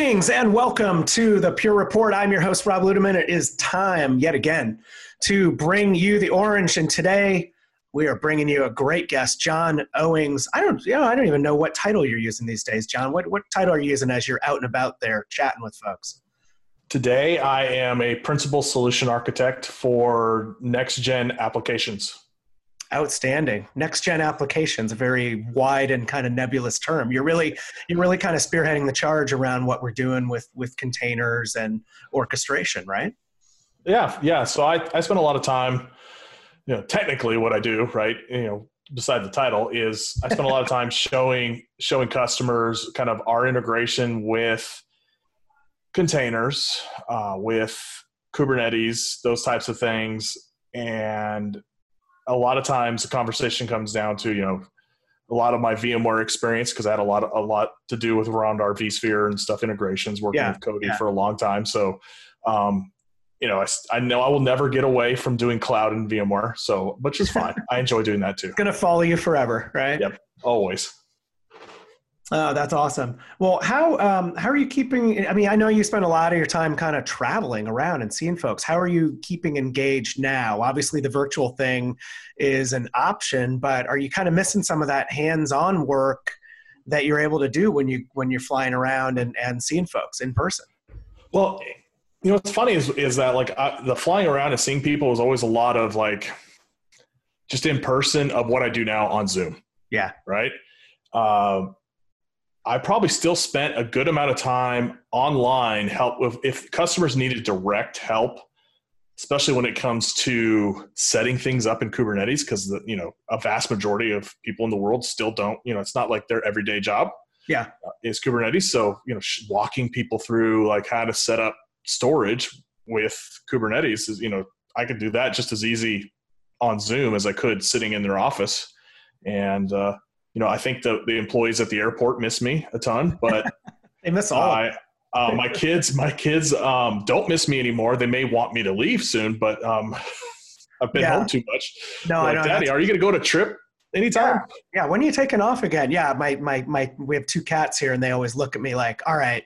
Greetings and welcome to the Pure Report. I'm your host, Rob Ludeman. It is time yet again to bring you the orange. And today we are bringing you a great guest, Jon Owings. I don't, you know, I don't even know what title you're using these days, Jon. What, what title are you using as you're out and about there chatting with folks? Today, I am a principal solution architect for next gen applications. Outstanding. Next gen applications, a very wide and kind of nebulous term. You're really you're really kind of spearheading the charge around what we're doing with with containers and orchestration, right? Yeah, yeah. So I, I spend a lot of time, you know, technically what I do, right? You know, beside the title is I spend a lot of time showing showing customers kind of our integration with containers, uh, with Kubernetes, those types of things, and a lot of times the conversation comes down to you know a lot of my VMware experience because I had a lot of, a lot to do with around our vSphere and stuff integrations working yeah, with Cody yeah. for a long time. So, um, you know, I, I, know I will never get away from doing cloud and VMware. So, which is fine. I enjoy doing that too. It's gonna follow you forever, right? Yep, always. Oh, that's awesome. Well, how um, how are you keeping? I mean, I know you spend a lot of your time kind of traveling around and seeing folks. How are you keeping engaged now? Obviously, the virtual thing is an option, but are you kind of missing some of that hands-on work that you're able to do when you when you're flying around and, and seeing folks in person? Well, you know what's funny is is that like I, the flying around and seeing people is always a lot of like just in person of what I do now on Zoom. Yeah. Right. Um, I probably still spent a good amount of time online help with if customers needed direct help, especially when it comes to setting things up in Kubernetes, because you know a vast majority of people in the world still don't. You know, it's not like their everyday job. Yeah, uh, is Kubernetes. So you know, walking people through like how to set up storage with Kubernetes is you know I could do that just as easy on Zoom as I could sitting in their office, and uh, you know, I think the, the employees at the airport miss me a ton, but they miss all. I, uh, my kids, my kids um, don't miss me anymore. They may want me to leave soon, but um, I've been yeah. home too much. No, like, I know. Daddy, are you going to go to trip anytime? Yeah. yeah. When are you taking off again? Yeah. My, my, my, we have two cats here and they always look at me like, all right,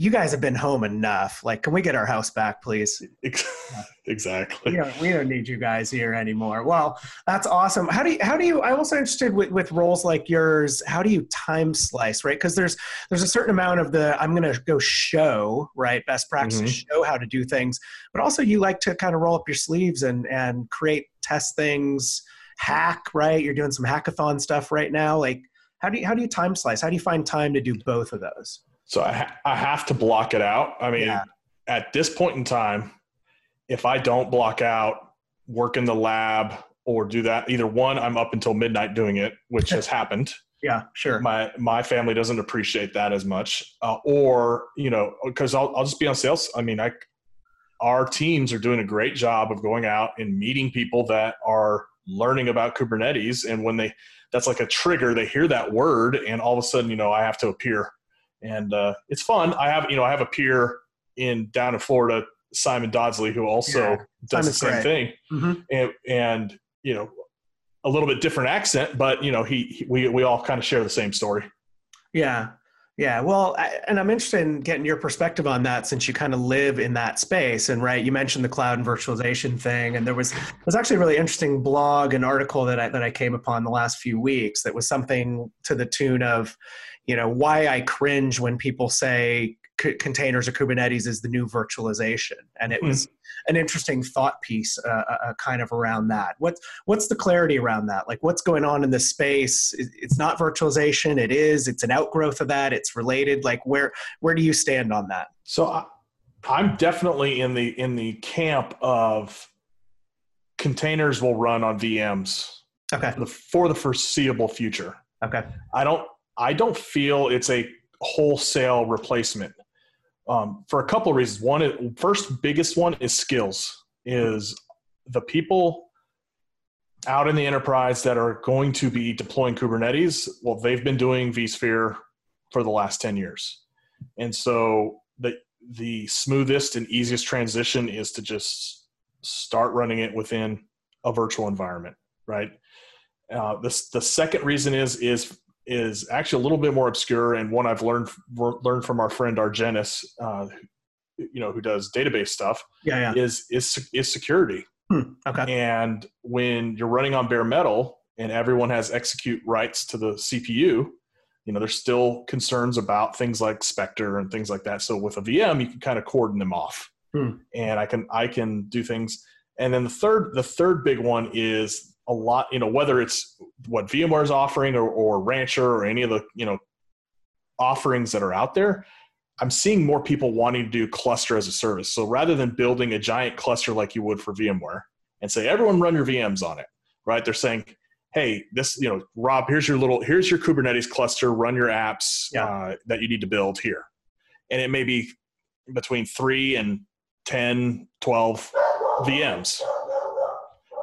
you guys have been home enough. Like, can we get our house back, please? exactly. We don't, we don't need you guys here anymore. Well, that's awesome. How do you, how do you, I'm also interested with, with roles like yours, how do you time slice, right? Because there's, there's a certain amount of the, I'm going to go show, right? Best practices, mm-hmm. show how to do things. But also you like to kind of roll up your sleeves and, and create test things, hack, right? You're doing some hackathon stuff right now. Like, how do you, how do you time slice? How do you find time to do both of those? So I, ha- I have to block it out. I mean, yeah. at this point in time, if I don't block out work in the lab or do that, either one, I'm up until midnight doing it, which has happened. Yeah, sure. My my family doesn't appreciate that as much, uh, or you know, because I'll I'll just be on sales. I mean, I our teams are doing a great job of going out and meeting people that are learning about Kubernetes, and when they that's like a trigger, they hear that word, and all of a sudden, you know, I have to appear and uh, it's fun. I have you know I have a peer in down in Florida, Simon Dodsley, who also yeah. does the same great. thing, mm-hmm. and and you know a little bit different accent, but you know he, he we we all kind of share the same story. Yeah, yeah, well, I, and I'm interested in getting your perspective on that since you kind of live in that space. And right, you mentioned the cloud and virtualization thing, and there was was actually a really interesting blog and article that I that I came upon the last few weeks that was something to the tune of, you know why I cringe when people say c- containers or Kubernetes is the new virtualization, and it was mm. an interesting thought piece, uh, uh, uh, kind of around that. What's what's the clarity around that? Like, what's going on in this space? It's not virtualization. It is. It's an outgrowth of that. It's related. Like, where where do you stand on that? So, I, I'm definitely in the in the camp of containers will run on VMs. Okay. For the, for the foreseeable future. Okay. I don't I don't feel it's a wholesale replacement um, for a couple of reasons. One, first biggest one is skills. Is the people out in the enterprise that are going to be deploying Kubernetes? Well, they've been doing vSphere for the last ten years, and so the the smoothest and easiest transition is to just start running it within a virtual environment, right? Uh, the the second reason is is is actually a little bit more obscure and one I've learned learned from our friend Argenis, uh, you know, who does database stuff. Yeah, yeah. Is is is security. Hmm, okay. And when you're running on bare metal and everyone has execute rights to the CPU, you know, there's still concerns about things like Spectre and things like that. So with a VM, you can kind of cordon them off. Hmm. And I can I can do things. And then the third the third big one is a lot, you know, whether it's what VMware is offering or, or Rancher or any of the, you know, offerings that are out there, I'm seeing more people wanting to do cluster as a service. So rather than building a giant cluster like you would for VMware and say, everyone run your VMs on it, right? They're saying, hey, this, you know, Rob, here's your little, here's your Kubernetes cluster, run your apps Yeah. uh, that you need to build here. And it may be between three and 10, 12 VMs.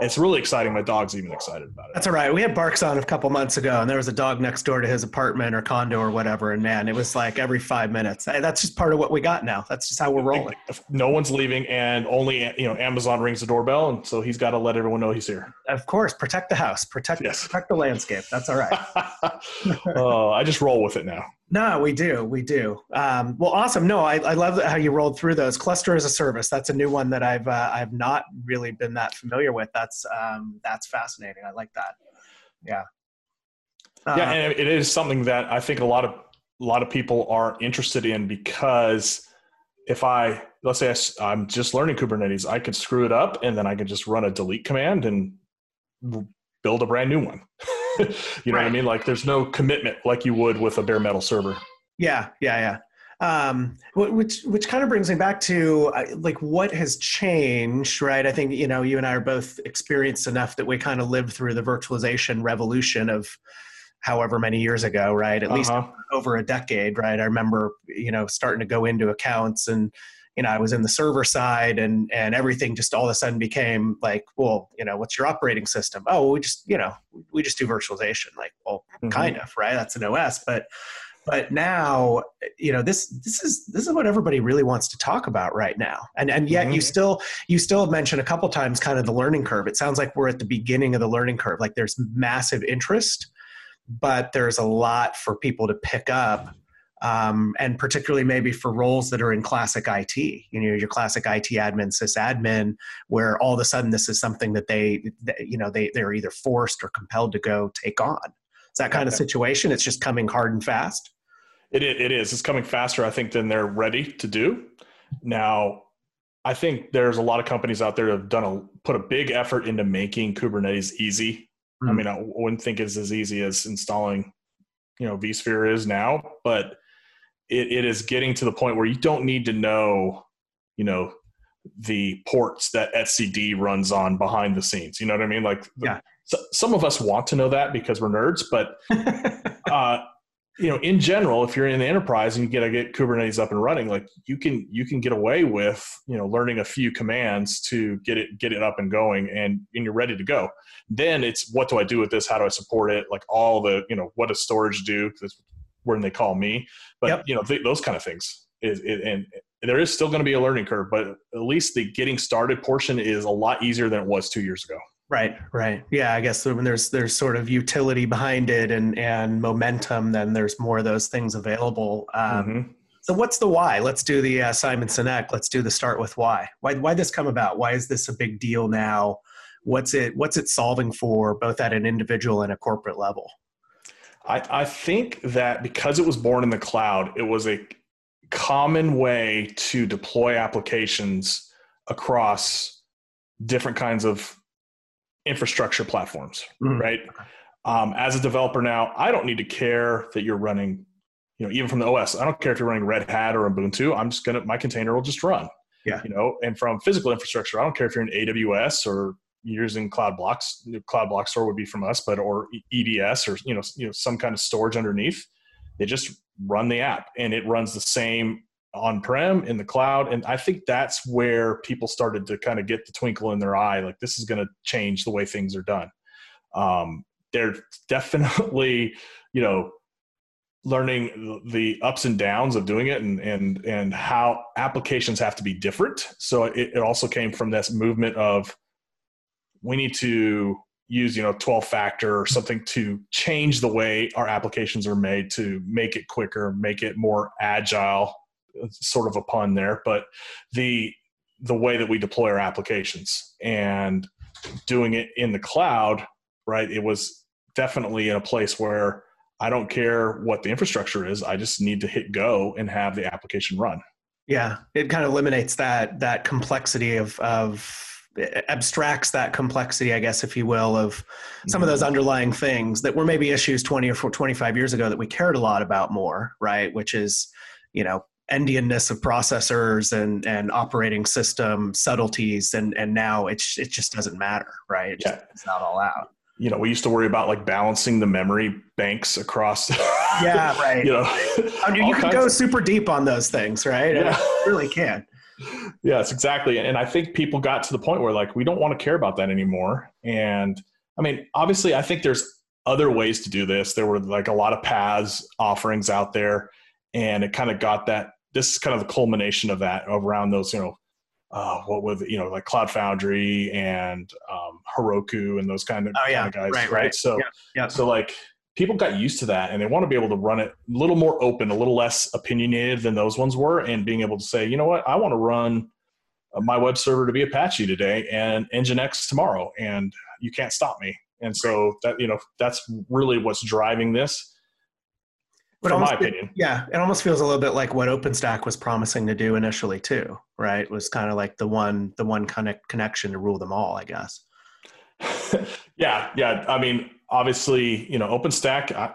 It's really exciting. My dog's even excited about it. That's all right. We had Barks on a couple months ago, and there was a dog next door to his apartment or condo or whatever. And man, it was like every five minutes. That's just part of what we got now. That's just how we're rolling. No one's leaving and only you know Amazon rings the doorbell and so he's got to let everyone know he's here. Of course, protect the house, protect Yes. protect the landscape. That's all right. oh, I just roll with it now. No, we do, we do. Um, well, awesome. No, I, I love how you rolled through those. Cluster as a service. That's a new one that I've uh, I've not really been that familiar with. That's um, that's fascinating. I like that. Yeah. Uh, yeah, and it is something that I think a lot of a lot of people are interested in because if I let's say I, am just learning Kubernetes, I could screw it up and then I could just run a delete command and build a brand new one. you know what I mean? Like there's no commitment like you would with a bare metal server. Yeah, yeah, yeah. Um, which which kind of brings me back to uh, like what has changed, right? I think you know you and I are both experienced enough that we kind of lived through the virtualization revolution of however many years ago, right? At least Uh-huh. over a decade, right? I remember you know starting to go into accounts and you know I was in the server side and and everything just all of a sudden became like, well, you know, what's your operating system? Oh, well, we just you know we just do virtualization. Like, well, Mhm. kind of, right? That's an OS, but but now you know this this is this is what everybody really wants to talk about right now and and yet you Mhm. still you still have mentioned a couple times kind of the learning curve it sounds like we're at the beginning of the learning curve like there's massive interest but there's a lot for people to pick up um, and particularly maybe for roles that are in classic IT, you know, your classic IT admin, sysadmin, where all of a sudden this is something that they, that, you know, they they're either forced or compelled to go take on. It's that kind of situation. It's just coming hard and fast. It, it is. It's coming faster, I think, than they're ready to do. Now, I think there's a lot of companies out there that have done a put a big effort into making Kubernetes easy. I Mm. mean, I wouldn't think it's as easy as installing, you know, vSphere is now, but it, it is getting to the point where you don't need to know, you know, the ports that etcd runs on behind the scenes. You know what I mean? Like, Yeah. so, some of us want to know that because we're nerds, but uh, you know, in general, if you're in the enterprise and you get to get Kubernetes up and running, like you can you can get away with you know learning a few commands to get it get it up and going, and and you're ready to go. Then it's what do I do with this? How do I support it? Like all the you know what does storage do? When they call me, but Yep. you know th- those kind of things. Is it, and there is still going to be a learning curve, but at least the getting started portion is a lot easier than it was two years ago. Right, right. Yeah, I guess when there's there's sort of utility behind it and and momentum, then there's more of those things available. Um, Mhm. So what's the why? Let's do the uh, Simon Sinek. Let's do the start with why. Why why this come about? Why is this a big deal now? What's it what's it solving for both at an individual and a corporate level? I, I think that because it was born in the cloud, it was a common way to deploy applications across different kinds of infrastructure platforms, Mhm. right? Um, as a developer now, I don't need to care that you're running, you know, even from the OS. I don't care if you're running Red Hat or Ubuntu. I'm just gonna my container will just run. Yeah. You know, and from physical infrastructure, I don't care if you're in AWS or using Cloud Blocks. Cloud Block Store would be from us, but or EBS or you know, you know, some kind of storage underneath. They just run the app, and it runs the same on-prem in the cloud. And I think that's where people started to kind of get the twinkle in their eye, like this is going to change the way things are done. Um, they're definitely, you know, learning the ups and downs of doing it and and and how applications have to be different so it, it also came from this movement of we need to use you know 12 factor or something to change the way our applications are made to make it quicker make it more agile sort of a pun there but the the way that we deploy our applications and doing it in the cloud right it was definitely in a place where i don't care what the infrastructure is i just need to hit go and have the application run. Yeah it kind of eliminates that that complexity of of abstracts that complexity, I guess, if you will, of some of those mm-hmm. underlying things that were maybe issues 20 or 25 years ago that we cared a lot about more, right? Which is, you know, endianness of processors and, and operating system subtleties. And, and now it's, it just doesn't matter, right? It yeah. it's not all out. You know, we used to worry about like balancing the memory banks across. yeah, right. you know, I mean, you can go of- super deep on those things, right? Yeah. really can yes, exactly. And I think people got to the point where like we don't want to care about that anymore. And I mean, obviously, I think there's other ways to do this. There were like a lot of PaaS offerings out there, and it kind of got that. This is kind of the culmination of that around those, you know, uh, what with you know like Cloud Foundry and um, Heroku and those kind of, oh, yeah. kind of guys, right? right? right. So, yeah. yeah. so like people got used to that and they want to be able to run it a little more open, a little less opinionated than those ones were, and being able to say, you know what, I want to run uh, my web server to be Apache today and Nginx tomorrow, and you can't stop me. And so that you know that's really what's driving this. But from my opinion, yeah, it almost feels a little bit like what OpenStack was promising to do initially too, right? It was kind of like the one the one connect connection to rule them all, I guess. yeah, yeah. I mean, obviously, you know, OpenStack, I,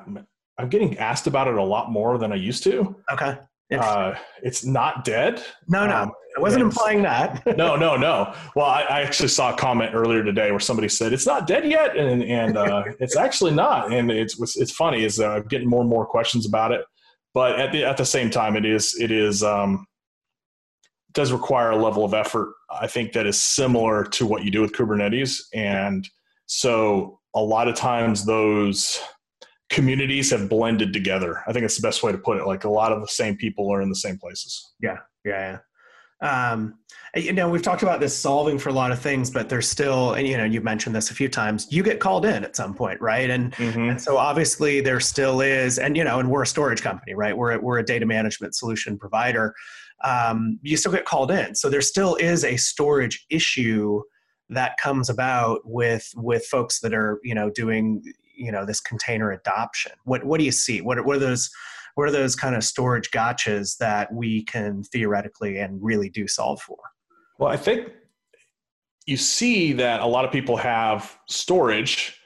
am getting asked about it a lot more than I used to. Okay. Uh, it's not dead. No, no. Um, I wasn't implying that. no, no, no. Well, I, I, actually saw a comment earlier today where somebody said it's not dead yet, and and uh, it's actually not. And it's it's funny is uh, getting more and more questions about it, but at the at the same time, it is it is um, does require a level of effort. I think that is similar to what you do with Kubernetes, and so a lot of times those communities have blended together. I think it's the best way to put it. Like a lot of the same people are in the same places. Yeah, yeah, yeah. Um, you know, we've talked about this solving for a lot of things, but there's still, and you know, you mentioned this a few times. You get called in at some point, right? And, mm-hmm. and so obviously there still is, and you know, and we're a storage company, right? We're we're a data management solution provider. Um, you still get called in, so there still is a storage issue that comes about with with folks that are you know doing you know this container adoption. What what do you see? What are, what are those what are those kind of storage gotchas that we can theoretically and really do solve for? Well i think you see that a lot of people have storage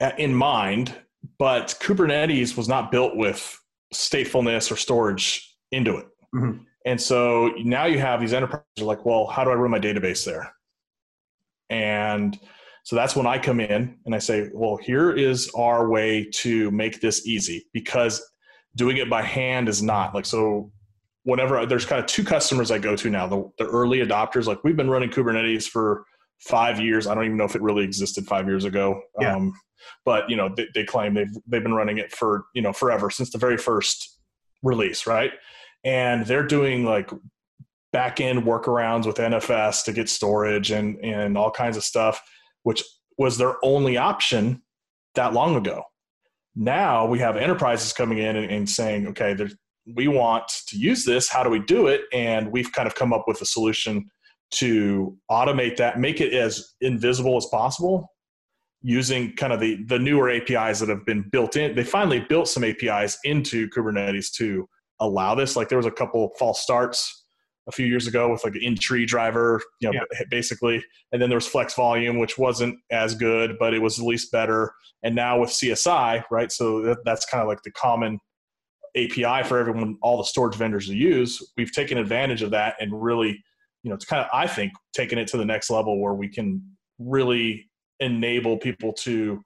uh, in mind but kubernetes was not built with statefulness or storage into it. Mm-hmm. and so now you have these enterprises like well how do i run my database there and so that's when I come in and I say, well, here is our way to make this easy because doing it by hand is not like so whenever there's kind of two customers I go to now, the, the early adopters, like we've been running Kubernetes for five years. I don't even know if it really existed five years ago. Yeah. Um, but you know, they, they claim they've, they've been running it for, you know, forever since the very first release. Right. And they're doing like back end workarounds with NFS to get storage and, and all kinds of stuff, which was their only option that long ago. Now we have enterprises coming in and, and saying, okay, we want to use this. How do we do it? And we've kind of come up with a solution to automate that, make it as invisible as possible using kind of the, the newer APIs that have been built in. They finally built some APIs into Kubernetes to allow this. Like there was a couple false starts a few years ago with like an in-tree driver, you know, yeah. basically. And then there was flex volume, which wasn't as good, but it was at least better. And now with CSI, right? So that, that's kind of like the common API for everyone, all the storage vendors to use. We've taken advantage of that and really, you know, it's kind of, I think, taking it to the next level where we can really enable people to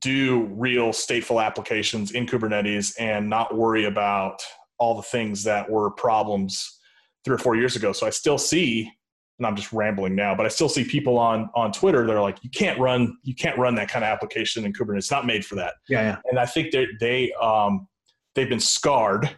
do real stateful applications in Kubernetes and not worry about all the things that were problems three or four years ago. So I still see, and I'm just rambling now, but I still see people on on Twitter that are like, you can't run you can't run that kind of application in Kubernetes. It's not made for that. Yeah, yeah. And I think they they um they've been scarred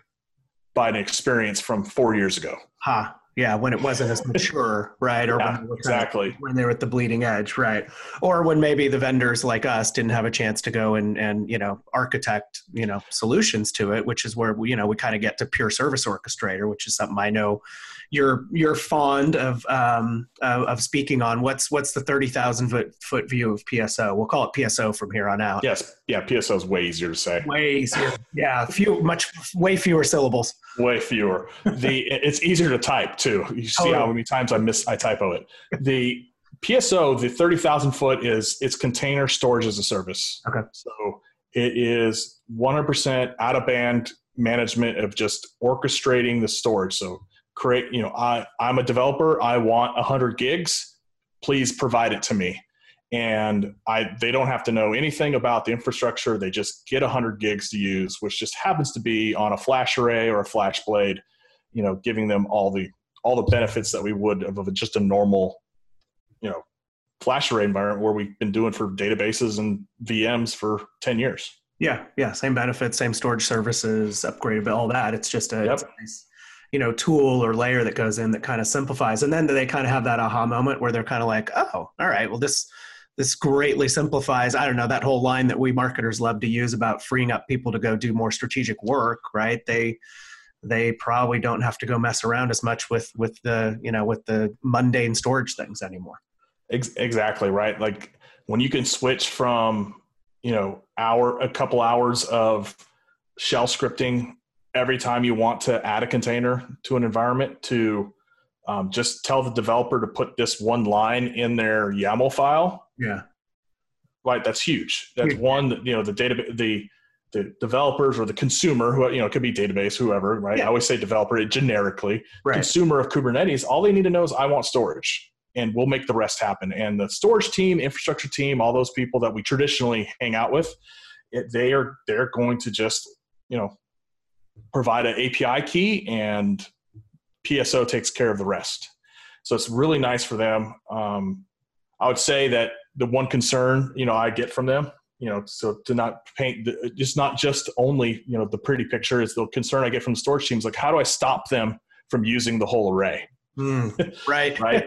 by an experience from four years ago. Ha. Huh. Yeah, when it wasn't as mature, right? Or yeah, when exactly of, when they were at the bleeding edge, right? Or when maybe the vendors like us didn't have a chance to go and and you know architect you know solutions to it, which is where we you know we kind of get to pure service orchestrator, which is something I know you're you're fond of um, uh, of speaking on. What's what's the thirty thousand foot foot view of PSO? We'll call it PSO from here on out. Yes, yeah, PSO is way easier to say. Way easier, yeah, few much way fewer syllables. Way fewer. The it's easier to type too. You see oh, how many times I miss I typo it. The PSO, the thirty thousand foot is it's container storage as a service. Okay, so it is one hundred percent out of band management of just orchestrating the storage. So create, you know, I, I'm a developer. I want 100 gigs. Please provide it to me. And I, they don't have to know anything about the infrastructure. They just get 100 gigs to use, which just happens to be on a FlashArray or a FlashBlade, you know, giving them all the all the benefits that we would of just a normal, you know, FlashArray environment where we've been doing for databases and VMs for 10 years. Yeah, yeah, same benefits, same storage services, upgraded, all that. It's just a, yep. it's a nice you know tool or layer that goes in that kind of simplifies. And then they kind of have that aha moment where they're kind of like oh all right well this this greatly simplifies i don't know that whole line that we marketers love to use about freeing up people to go do more strategic work right? They they probably don't have to go mess around as much with with the you know with the mundane storage things anymore. Exactly right? Like when you can switch from you know hour a couple hours of shell scripting every time you want to add a container to an environment to um, just tell the developer to put this one line in their YAML file. Yeah. Right. That's huge. That's one that, you know, the data, the, the developers or the consumer who, you know, it could be database, whoever, right? Yeah. I always say developer generically, right. consumer of Kubernetes. All they need to know is I want storage and we'll make the rest happen. And the storage team, infrastructure team, all those people that we traditionally hang out with, it, they are, they're going to just, you know, provide an API key and PSO takes care of the rest. So it's really nice for them. Um, I would say that the one concern, you know, I get from them, you know, so to not paint, the, just not just only, you know, the pretty picture is the concern I get from the storage teams. Like, how do I stop them from using the whole array? Mm, right. right.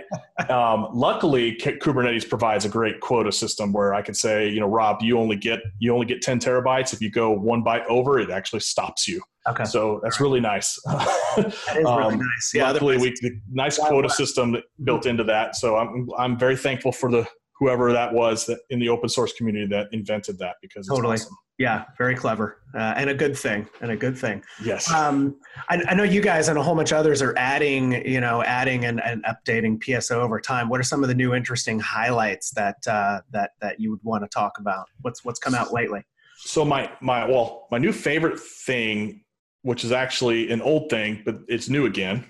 Um, luckily, Kubernetes provides a great quota system where I can say, you know, Rob, you only get you only get ten terabytes. If you go one byte over, it actually stops you. Okay. So that's really nice. that is um, really nice. Yeah. Luckily, we the nice quota system built into that. So I'm I'm very thankful for the whoever that was that in the open source community that invented that because totally. Awesome. Yeah, very clever uh, and a good thing, and a good thing. Yes. Um, I, I, know you guys and a whole bunch of others are adding, you know, adding and, and updating PSO over time. What are some of the new interesting highlights that uh, that that you would want to talk about? What's what's come out lately? So my my well, my new favorite thing, which is actually an old thing, but it's new again.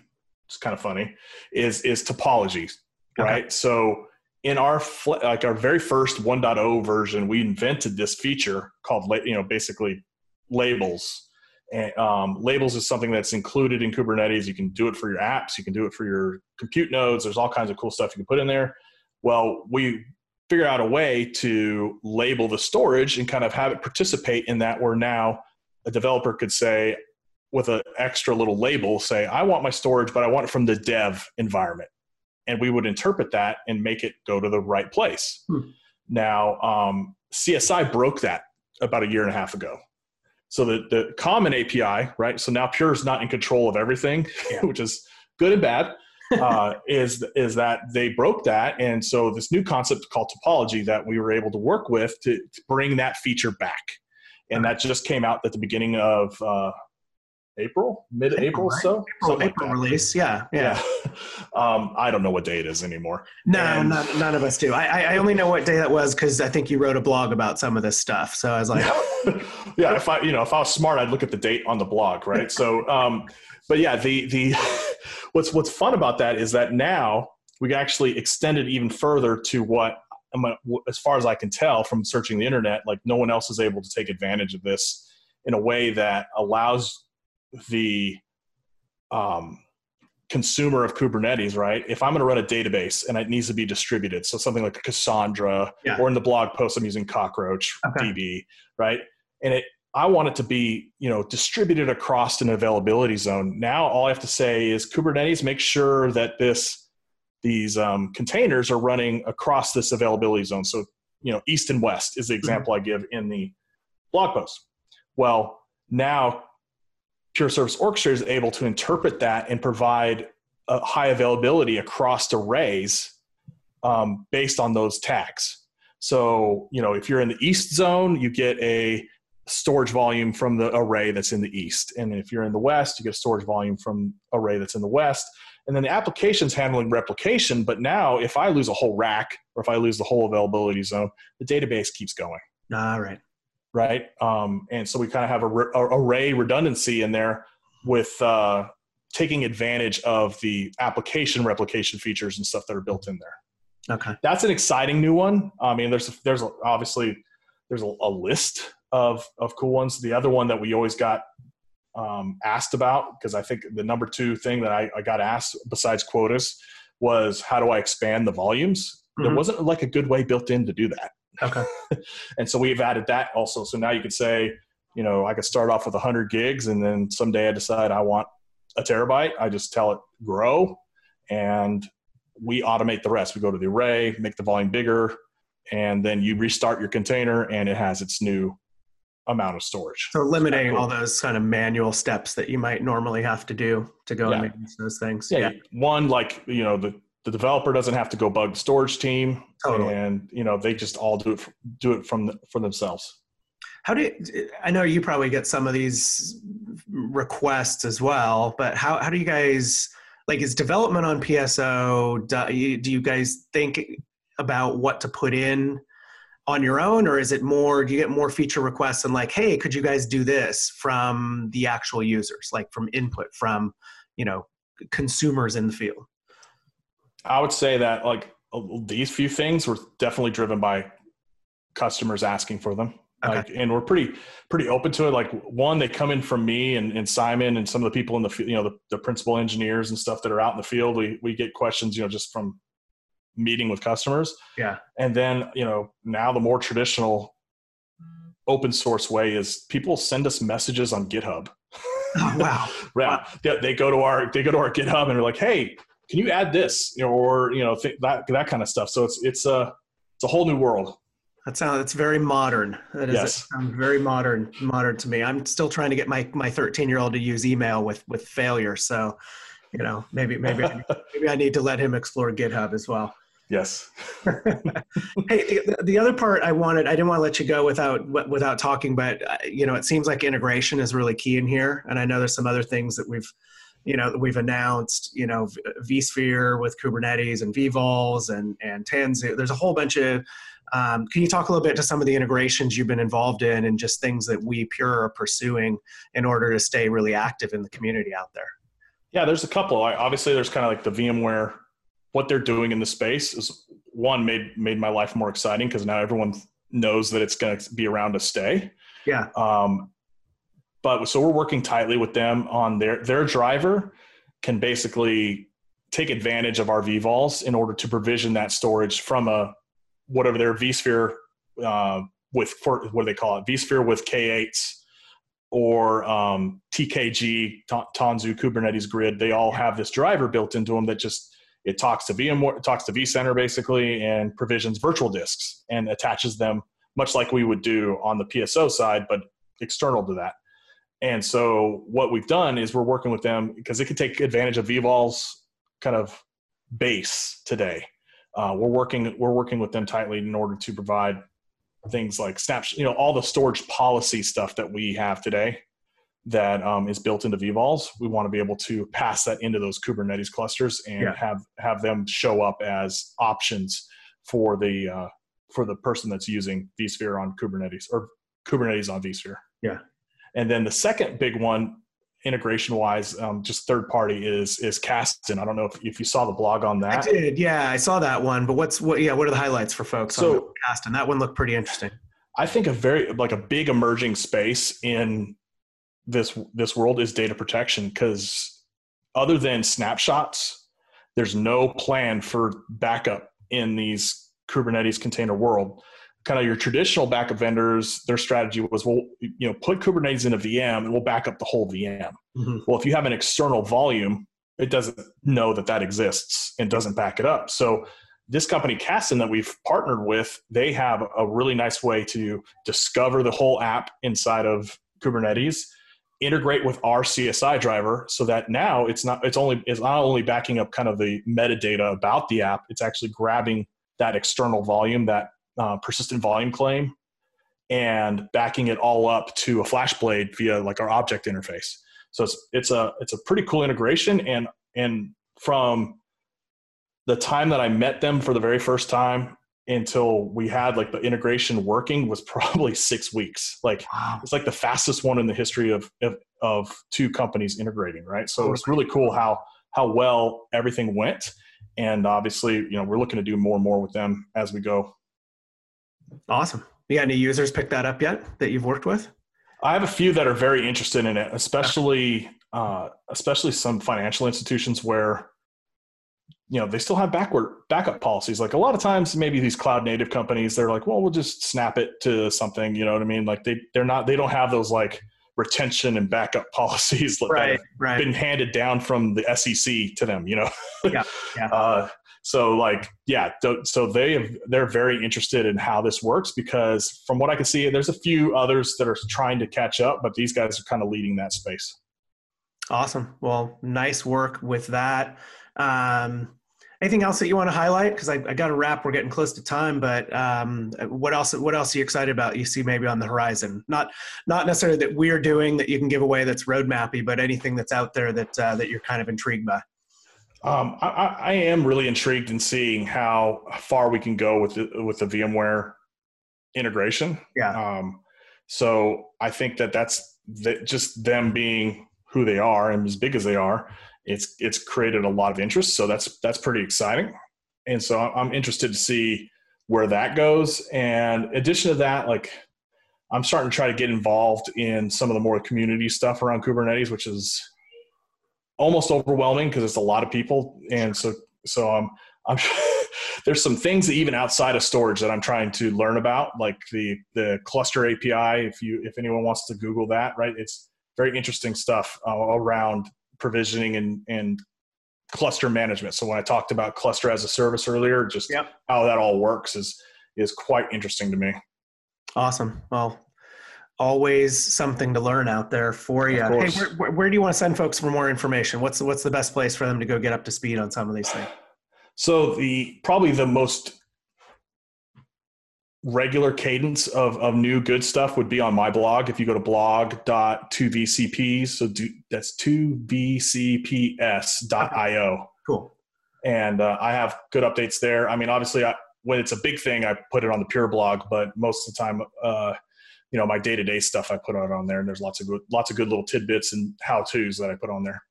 It's kind of funny. Is is topologies, right? So in our like our very first 1.0 version, we invented this feature called you know basically labels. And, um, labels is something that's included in Kubernetes. You can do it for your apps. You can do it for your compute nodes. There's all kinds of cool stuff you can put in there. Well, we figured out a way to label the storage and kind of have it participate in that. Where now a developer could say, with an extra little label, say, I want my storage, but I want it from the dev environment and we would interpret that and make it go to the right place. Hmm. Now, um, CSI broke that about a year and a half ago. So the, the common API, right? So now Pure is not in control of everything, yeah. which is good and bad. uh, is is that they broke that, and so this new concept called topology that we were able to work with to, to bring that feature back, and that just came out at the beginning of uh, April, mid-April, right? so April, April like release. Yeah, yeah. yeah. um, I don't know what day it is anymore. No, and, none, none of us do. I, I only know what day that was because I think you wrote a blog about some of this stuff. So I was like, yeah. If I, you know, if I was smart, I'd look at the date on the blog, right? so, um, but yeah, the the what's what's fun about that is that now we actually extend it even further to what as far as I can tell from searching the internet, like no one else is able to take advantage of this in a way that allows the um, consumer of Kubernetes, right? If I'm going to run a database and it needs to be distributed, so something like Cassandra, yeah. or in the blog post I'm using Cockroach okay. DB, right? And it I want it to be, you know, distributed across an availability zone. Now all I have to say is Kubernetes, make sure that this these um, containers are running across this availability zone. So, you know, east and west is the mm-hmm. example mm-hmm. I give in the blog post. Well, now Pure Service Orchestrator is able to interpret that and provide a high availability across arrays um, based on those tags. So, you know, if you're in the east zone, you get a storage volume from the array that's in the east. And if you're in the west, you get a storage volume from array that's in the west. And then the application's handling replication, but now if I lose a whole rack or if I lose the whole availability zone, the database keeps going. All right. Right. Um, and so we kind of have a, a, array redundancy in there with uh, taking advantage of the application replication features and stuff that are built in there. Okay. That's an exciting new one. I mean, there's, there's obviously, there's a, a list of of cool ones. The other one that we always got um, asked about because I think the number two thing that I, I, got asked besides quotas was how do I expand the volumes? Mm-hmm. There wasn't like a good way built in to do that. Okay. and so we've added that also. So now you could say, you know, I could start off with 100 gigs and then someday I decide I want a terabyte. I just tell it grow and we automate the rest. We go to the array, make the volume bigger, and then you restart your container and it has its new amount of storage. So limiting cool. all those kind of manual steps that you might normally have to do to go yeah. and manage those things. Yeah. yeah. One, like, you know, the, the developer doesn't have to go bug the storage team totally. and, you know, they just all do it, do it from, the, for themselves. How do you, I know you probably get some of these requests as well, but how, how do you guys, like is development on PSO, do you, do you guys think about what to put in on your own or is it more do you get more feature requests and like hey could you guys do this from the actual users like from input from you know consumers in the field i would say that like these few things were definitely driven by customers asking for them okay. like and we're pretty pretty open to it like one they come in from me and, and simon and some of the people in the you know the, the principal engineers and stuff that are out in the field we we get questions you know just from meeting with customers. Yeah. And then, you know, now the more traditional open source way is people send us messages on GitHub. Oh, wow. yeah. Wow. They, they, go to our they go to our GitHub and they're like, "Hey, can you add this?" You know, or you know, th- that that kind of stuff. So it's it's a it's a whole new world. That sounds it's very modern. That is yes. very modern modern to me. I'm still trying to get my my 13 year old to use email with with failure. So, you know, maybe maybe maybe I need to let him explore GitHub as well. Yes. hey, the, the, other part I wanted, I didn't want to let you go without without talking, but uh, you know, it seems like integration is really key in here, and I know there's some other things that we've, you know, we've announced, you know, vSphere with Kubernetes and vVols and and Tanzu. There's a whole bunch of. Um, can you talk a little bit to some of the integrations you've been involved in and just things that we Pure are pursuing in order to stay really active in the community out there? Yeah, there's a couple. Obviously, there's kind of like the VMware what they're doing in the space is one made made my life more exciting because now everyone knows that it's going to be around to stay. Yeah. Um, but so we're working tightly with them on their their driver can basically take advantage of our vVols in order to provision that storage from a whatever their vSphere uh, with what do they call it vSphere with K8s or um, TKG Tanzu Kubernetes Grid. They all have this driver built into them that just it talks to VMware, talks to vCenter basically, and provisions virtual disks and attaches them much like we would do on the PSO side, but external to that. And so what we've done is we're working with them because it can take advantage of vVol's kind of base today. Uh, we're working we're working with them tightly in order to provide things like snapshot, you know, all the storage policy stuff that we have today that um, is built into vVols. We want to be able to pass that into those Kubernetes clusters and yeah. have have them show up as options for the uh, for the person that's using vSphere on Kubernetes or Kubernetes on vSphere. Yeah. And then the second big one, integration wise, um, just third party is is Kasten. I don't know if, if you saw the blog on that. I did. Yeah, I saw that one. But what's what? Yeah, what are the highlights for folks so, on Kasten? That one looked pretty interesting. I think a very like a big emerging space in this this world is data protection because other than snapshots there's no plan for backup in these kubernetes container world kind of your traditional backup vendors, their strategy was, well, you know, put Kubernetes in a VM and we'll back up the whole VM. Mm-hmm. Well, if you have an external volume, it doesn't know that that exists and doesn't back it up. So this company, Kasten, that we've partnered with, they have a really nice way to discover the whole app inside of Kubernetes, integrate with our CSI driver, so that now it's not it's only it's not only backing up kind of the metadata about the app, it's actually grabbing that external volume, that uh, persistent volume claim, and backing it all up to a FlashBlade via like our object interface. So it's it's a it's a pretty cool integration, and and from the time that I met them for the very first time until we had like the integration working was probably six weeks. Like wow. it's like the fastest one in the history of, of, of two companies integrating, right? So it's really cool how how well everything went, and obviously, you know, we're looking to do more and more with them as we go. Awesome. You got any users pick that up yet that you've worked with? I have a few that are very interested in it, especially uh, especially some financial institutions where you know they still have backward backup policies like a lot of times maybe these cloud native companies they're like well we'll just snap it to something you know what i mean like they they're not they don't have those like retention and backup policies that right, have right. been handed down from the sec to them you know yeah, yeah. Uh, so like yeah so they they're very interested in how this works because from what i can see there's a few others that are trying to catch up but these guys are kind of leading that space awesome well nice work with that um, anything else that you want to highlight? Because I, I got to wrap. We're getting close to time, but um, what else? What else are you excited about? You see maybe on the horizon? Not not necessarily that we're doing that you can give away that's roadmappy, but anything that's out there that uh, that you're kind of intrigued by. Um, I, I, am really intrigued in seeing how far we can go with the, with the VMware integration. Yeah. Um, so I think that that's the, just them being who they are and as big as they are it's it's created a lot of interest. So that's that's pretty exciting. And so I'm interested to see where that goes. And addition to that, like I'm starting to try to get involved in some of the more community stuff around Kubernetes, which is almost overwhelming because it's a lot of people. And so so I'm I'm there's some things that even outside of storage that I'm trying to learn about, like the the cluster API. If you if anyone wants to Google that, right, it's very interesting stuff uh, around provisioning and, and cluster management. So when I talked about cluster as a service earlier, just yep. how that all works is is quite interesting to me. Awesome. Well, always something to learn out there for you. Hey, where, where, do you want to send folks for more information? What's what's the best place for them to go get up to speed on some of these things? So the probably the most regular cadence of, of new good stuff would be on my blog. If you go to blog.2vcps, so do, that's 2vcps.io. Cool. And uh, I have good updates there. I mean, obviously, I, when it's a big thing, I put it on the Pure blog, but most of the time, uh, you know, my day to day stuff I put it on there, and there's lots of good, lots of good little tidbits and how tos that I put on there.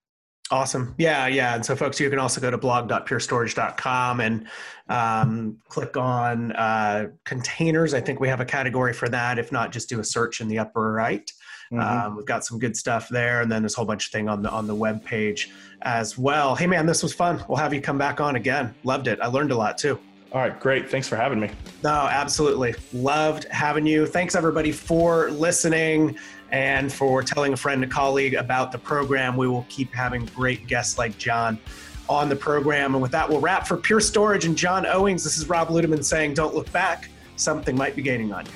Awesome. Yeah, yeah. And so, folks, you can also go to blog.purestorage.com and um, click on uh, containers. I think we have a category for that. If not, just do a search in the upper right. Mm-hmm. Um, we've got some good stuff there, and then there's a whole bunch of thing on the on the web page as well. Hey, man, this was fun. We'll have you come back on again. Loved it. I learned a lot too. All right, great. Thanks for having me. No, absolutely. Loved having you. Thanks everybody for listening and for telling a friend, a colleague about the program. We will keep having great guests like Jon on the program. And with that, we'll wrap for Pure Storage and Jon Owings. This is Rob Ludeman saying, don't look back. Something might be gaining on you.